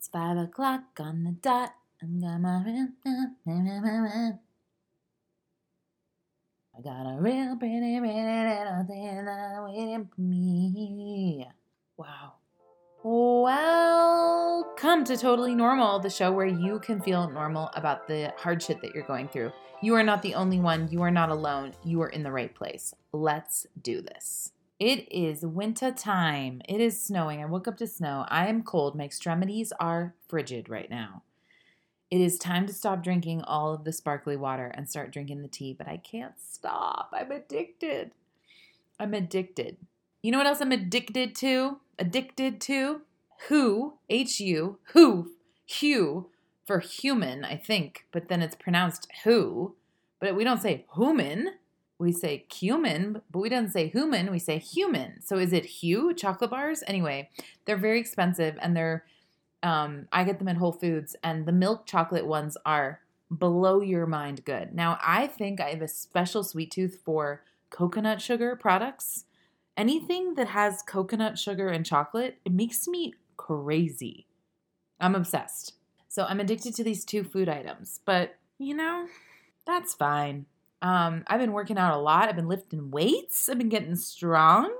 It's five o'clock on the dot. I'm my I got a real pretty, pretty little thing waiting for me. Wow. Welcome to Totally Normal, the show where you can feel normal about the hard shit that you're going through. You are not the only one. You are not alone. You are in the right place. Let's do this. It is winter time. It is snowing. I woke up to snow. I am cold. My extremities are frigid right now. It is time to stop drinking all of the sparkly water and start drinking the tea, but I can't stop. I'm addicted. I'm addicted. You know what else I'm addicted to? Addicted to? Who, H U, who, Hugh for human, I think, but then it's pronounced who. But we don't say human we say cumin, but we don't say human, we say human. So is it hue chocolate bars? Anyway, they're very expensive and they're um, I get them at Whole Foods and the milk chocolate ones are below your mind good. Now, I think I have a special sweet tooth for coconut sugar products. Anything that has coconut sugar and chocolate, it makes me crazy. I'm obsessed. So I'm addicted to these two food items, but you know, that's fine. Um, I've been working out a lot. I've been lifting weights. I've been getting strong.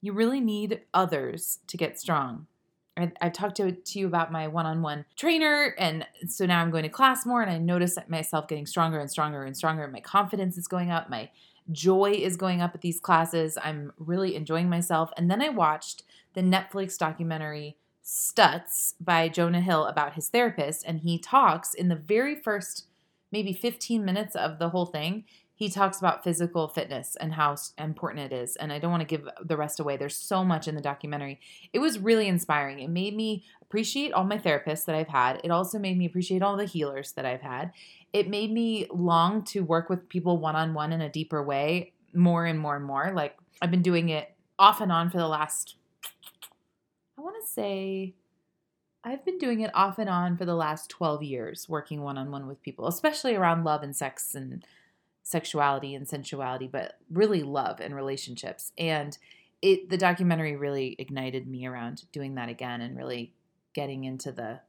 You really need others to get strong. I, have talked to, to you about my one on one trainer, and so now I'm going to class more, and I notice myself getting stronger and stronger and stronger. My confidence is going up. My joy is going up at these classes. I'm really enjoying myself. And then I watched the Netflix documentary Stutz by Jonah Hill about his therapist, and he talks in the very first maybe 15 minutes of the whole thing, he talks about physical fitness and how important it is. And I don't want to give the rest away. There's so much in the documentary. It was really inspiring. It made me appreciate all my therapists that I've had. It also made me appreciate all the healers that I've had. It made me long to work with people one on one in a deeper way more and more and more. Like I've been doing it off and on for the last, I want to say, I've been doing it off and on for the last 12 years, working one on one with people, especially around love and sex and sexuality and sensuality, but really love and relationships. And it the documentary really ignited me around doing that again and really getting into the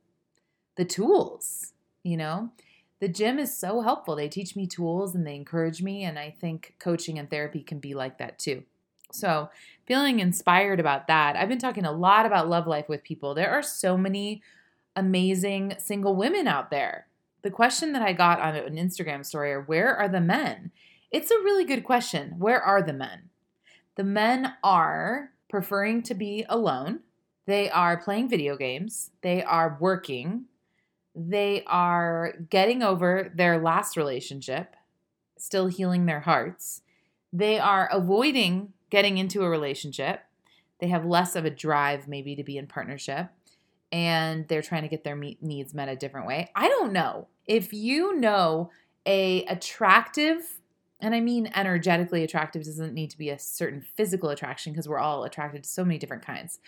the tools, you know? The gym is so helpful. They teach me tools and they encourage me and I think coaching and therapy can be like that too. So, feeling inspired about that. I've been talking a lot about love life with people. There are so many amazing single women out there. The question that I got on an Instagram story are where are the men? It's a really good question. Where are the men? The men are preferring to be alone. They are playing video games. They are working. They are getting over their last relationship, still healing their hearts. They are avoiding getting into a relationship. They have less of a drive, maybe, to be in partnership, and they're trying to get their needs met a different way. I don't know if you know a attractive, and I mean energetically attractive doesn't need to be a certain physical attraction because we're all attracted to so many different kinds.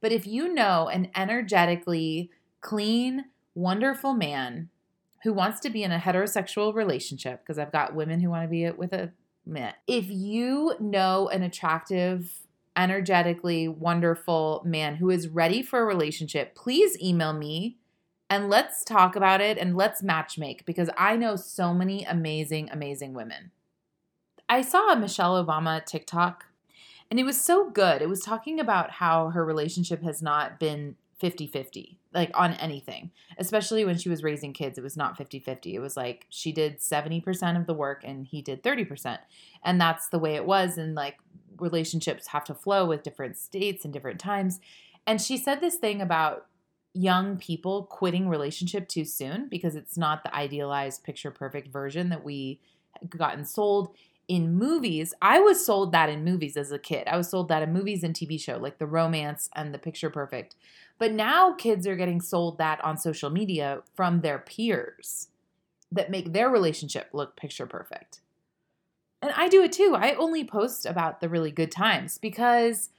But if you know an energetically clean, wonderful man who wants to be in a heterosexual relationship, because I've got women who want to be with a if you know an attractive, energetically wonderful man who is ready for a relationship, please email me and let's talk about it and let's matchmake because I know so many amazing, amazing women. I saw a Michelle Obama TikTok and it was so good. It was talking about how her relationship has not been 50 50 like on anything especially when she was raising kids it was not 50 50 it was like she did 70% of the work and he did 30% and that's the way it was and like relationships have to flow with different states and different times and she said this thing about young people quitting relationship too soon because it's not the idealized picture perfect version that we gotten sold in movies, I was sold that in movies as a kid. I was sold that in movies and TV show, like the romance and the picture perfect. But now kids are getting sold that on social media from their peers that make their relationship look picture perfect. And I do it too. I only post about the really good times because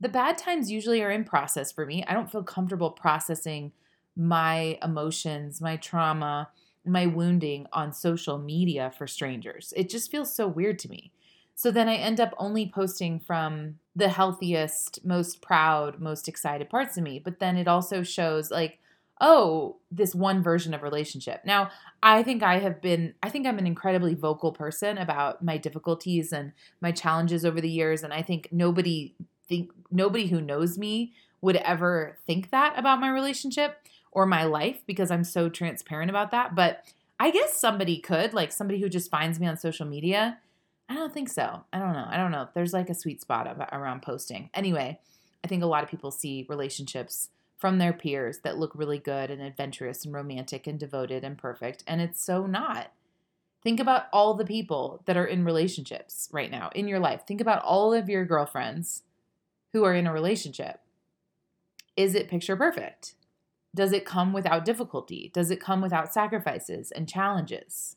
the bad times usually are in process for me. I don't feel comfortable processing my emotions, my trauma, my wounding on social media for strangers. It just feels so weird to me. So then I end up only posting from the healthiest, most proud, most excited parts of me. But then it also shows like oh, this one version of relationship. Now, I think I have been, I think I'm an incredibly vocal person about my difficulties and my challenges over the years. And I think nobody think nobody who knows me would ever think that about my relationship or my life because I'm so transparent about that. But I guess somebody could, like somebody who just finds me on social media. I don't think so. I don't know. I don't know. There's like a sweet spot around posting. Anyway, I think a lot of people see relationships from their peers that look really good and adventurous and romantic and devoted and perfect. And it's so not. Think about all the people that are in relationships right now in your life. Think about all of your girlfriends who are in a relationship. Is it picture perfect? Does it come without difficulty? Does it come without sacrifices and challenges?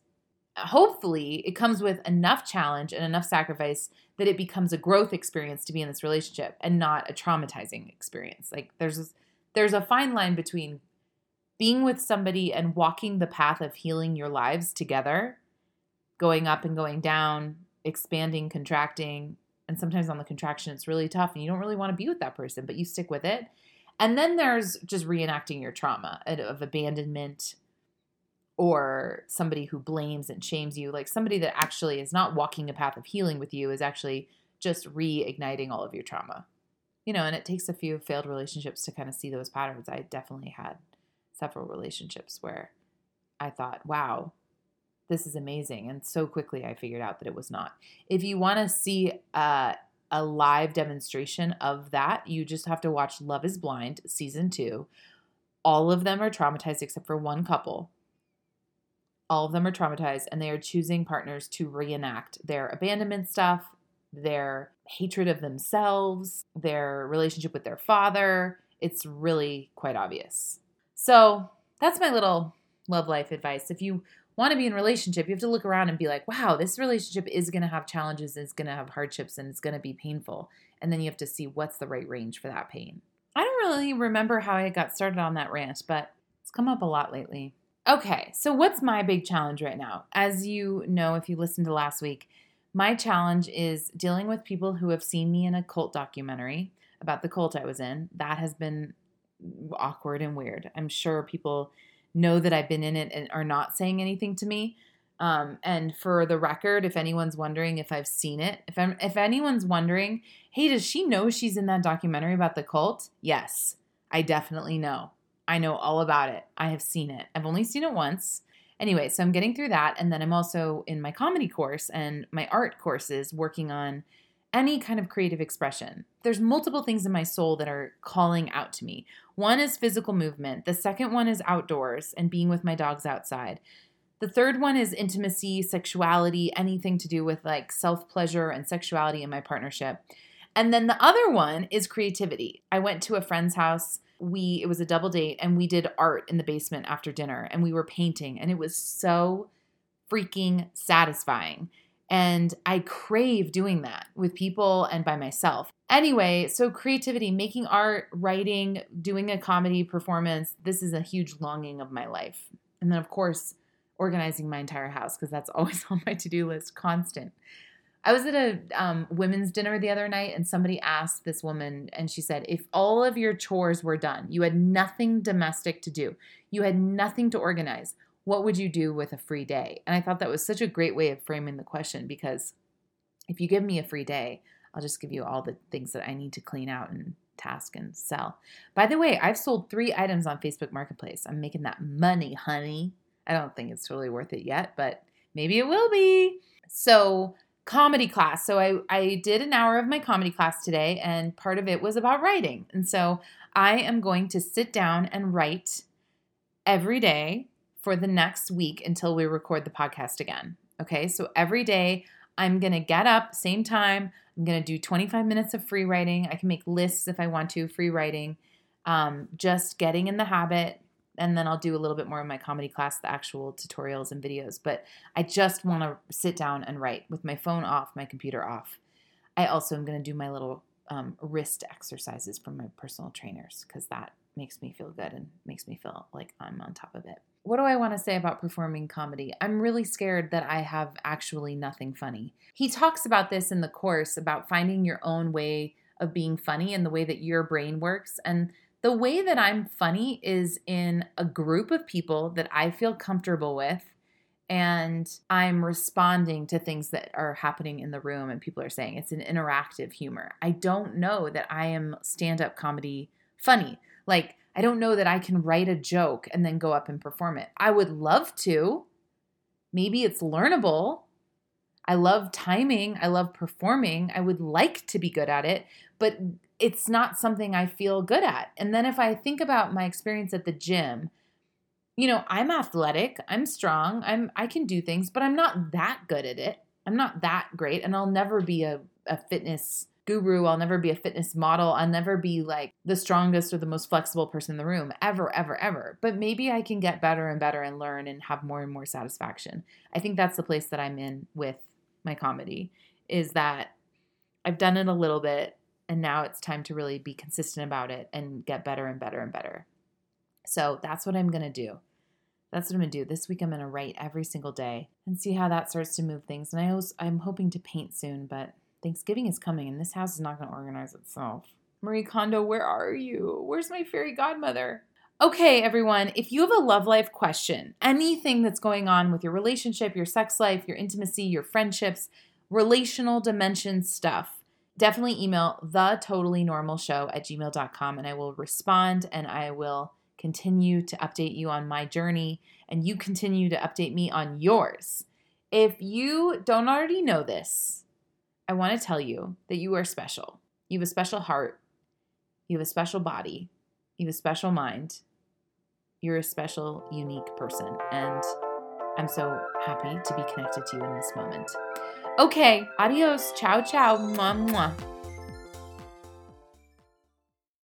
Hopefully, it comes with enough challenge and enough sacrifice that it becomes a growth experience to be in this relationship and not a traumatizing experience. Like there's there's a fine line between being with somebody and walking the path of healing your lives together, going up and going down, expanding, contracting, and sometimes on the contraction it's really tough and you don't really want to be with that person, but you stick with it. And then there's just reenacting your trauma of abandonment or somebody who blames and shames you, like somebody that actually is not walking a path of healing with you, is actually just reigniting all of your trauma you know, and it takes a few failed relationships to kind of see those patterns. I definitely had several relationships where I thought, wow, this is amazing. And so quickly I figured out that it was not. If you want to see a, a live demonstration of that, you just have to watch Love is Blind season two. All of them are traumatized except for one couple. All of them are traumatized and they are choosing partners to reenact their abandonment stuff, their hatred of themselves, their relationship with their father. It's really quite obvious. So that's my little love life advice. If you want to be in a relationship, you have to look around and be like, wow, this relationship is going to have challenges, it's going to have hardships, and it's going to be painful. And then you have to see what's the right range for that pain. I don't really remember how I got started on that rant, but it's come up a lot lately. Okay, so what's my big challenge right now? As you know, if you listened to last week, my challenge is dealing with people who have seen me in a cult documentary about the cult I was in. That has been awkward and weird. I'm sure people know that I've been in it and are not saying anything to me. Um, and for the record, if anyone's wondering if I've seen it, if I'm, if anyone's wondering, hey, does she know she's in that documentary about the cult? Yes, I definitely know. I know all about it. I have seen it. I've only seen it once. Anyway, so I'm getting through that. And then I'm also in my comedy course and my art courses working on any kind of creative expression. There's multiple things in my soul that are calling out to me. One is physical movement, the second one is outdoors and being with my dogs outside. The third one is intimacy, sexuality, anything to do with like self pleasure and sexuality in my partnership. And then the other one is creativity. I went to a friend's house we it was a double date and we did art in the basement after dinner and we were painting and it was so freaking satisfying. And I crave doing that with people and by myself. Anyway, so creativity, making art, writing, doing a comedy performance, this is a huge longing of my life. And then, of course, organizing my entire house because that's always on my to do list, constant. I was at a um, women's dinner the other night, and somebody asked this woman, and she said, If all of your chores were done, you had nothing domestic to do, you had nothing to organize, what would you do with a free day? And I thought that was such a great way of framing the question because if you give me a free day, I'll just give you all the things that I need to clean out and task and sell. By the way, I've sold three items on Facebook Marketplace. I'm making that money, honey. I don't think it's totally worth it yet, but maybe it will be. So, comedy class. So I, I did an hour of my comedy class today, and part of it was about writing. And so I am going to sit down and write every day for the next week until we record the podcast again. Okay, so every day I'm gonna get up, same time. I'm gonna do 25 minutes of free writing. I can make lists if I want to, free writing. Um, just getting in the habit, and then I'll do a little bit more of my comedy class, the actual tutorials and videos. But I just want to sit down and write with my phone off, my computer off. I also am going to do my little um, wrist exercises from my personal trainers because that makes me feel good and makes me feel like I'm on top of it. What do I want to say about performing comedy? I'm really scared that I have actually nothing funny. He talks about this in the course about finding your own way of being funny and the way that your brain works. And The way that I'm funny is in a group of people that I feel comfortable with and I'm responding to things that are happening in the room and people are saying it's an interactive humor. I don't know that I am stand up comedy funny. Like, I don't know that I can write a joke and then go up and perform it. I would love to. Maybe it's learnable. I love timing. I love performing. I would like to be good at it, but it's not something I feel good at. And then if I think about my experience at the gym, you know, I'm athletic, I'm strong, I'm I can do things, but I'm not that good at it. I'm not that great and I'll never be a, a fitness guru, I'll never be a fitness model, I'll never be like the strongest or the most flexible person in the room ever ever ever. But maybe I can get better and better and learn and have more and more satisfaction. I think that's the place that I'm in with my comedy is that I've done it a little bit and now it's time to really be consistent about it and get better and better and better. So that's what I'm going to do. That's what I'm gonna do. This week I'm gonna write every single day and see how that starts to move things. And I was I'm hoping to paint soon, but Thanksgiving is coming and this house is not gonna organize itself. Marie Kondo, where are you? Where's my fairy godmother? Okay, everyone, if you have a love life question, anything that's going on with your relationship, your sex life, your intimacy, your friendships, relational dimension stuff, definitely email the totally normal show at gmail.com and I will respond and I will continue to update you on my journey, and you continue to update me on yours. If you don't already know this, I want to tell you that you are special. You have a special heart, you have a special body, you have a special mind. You're a special, unique person, and I'm so happy to be connected to you in this moment. Okay, adios, ciao, ciao, mwah, mwah.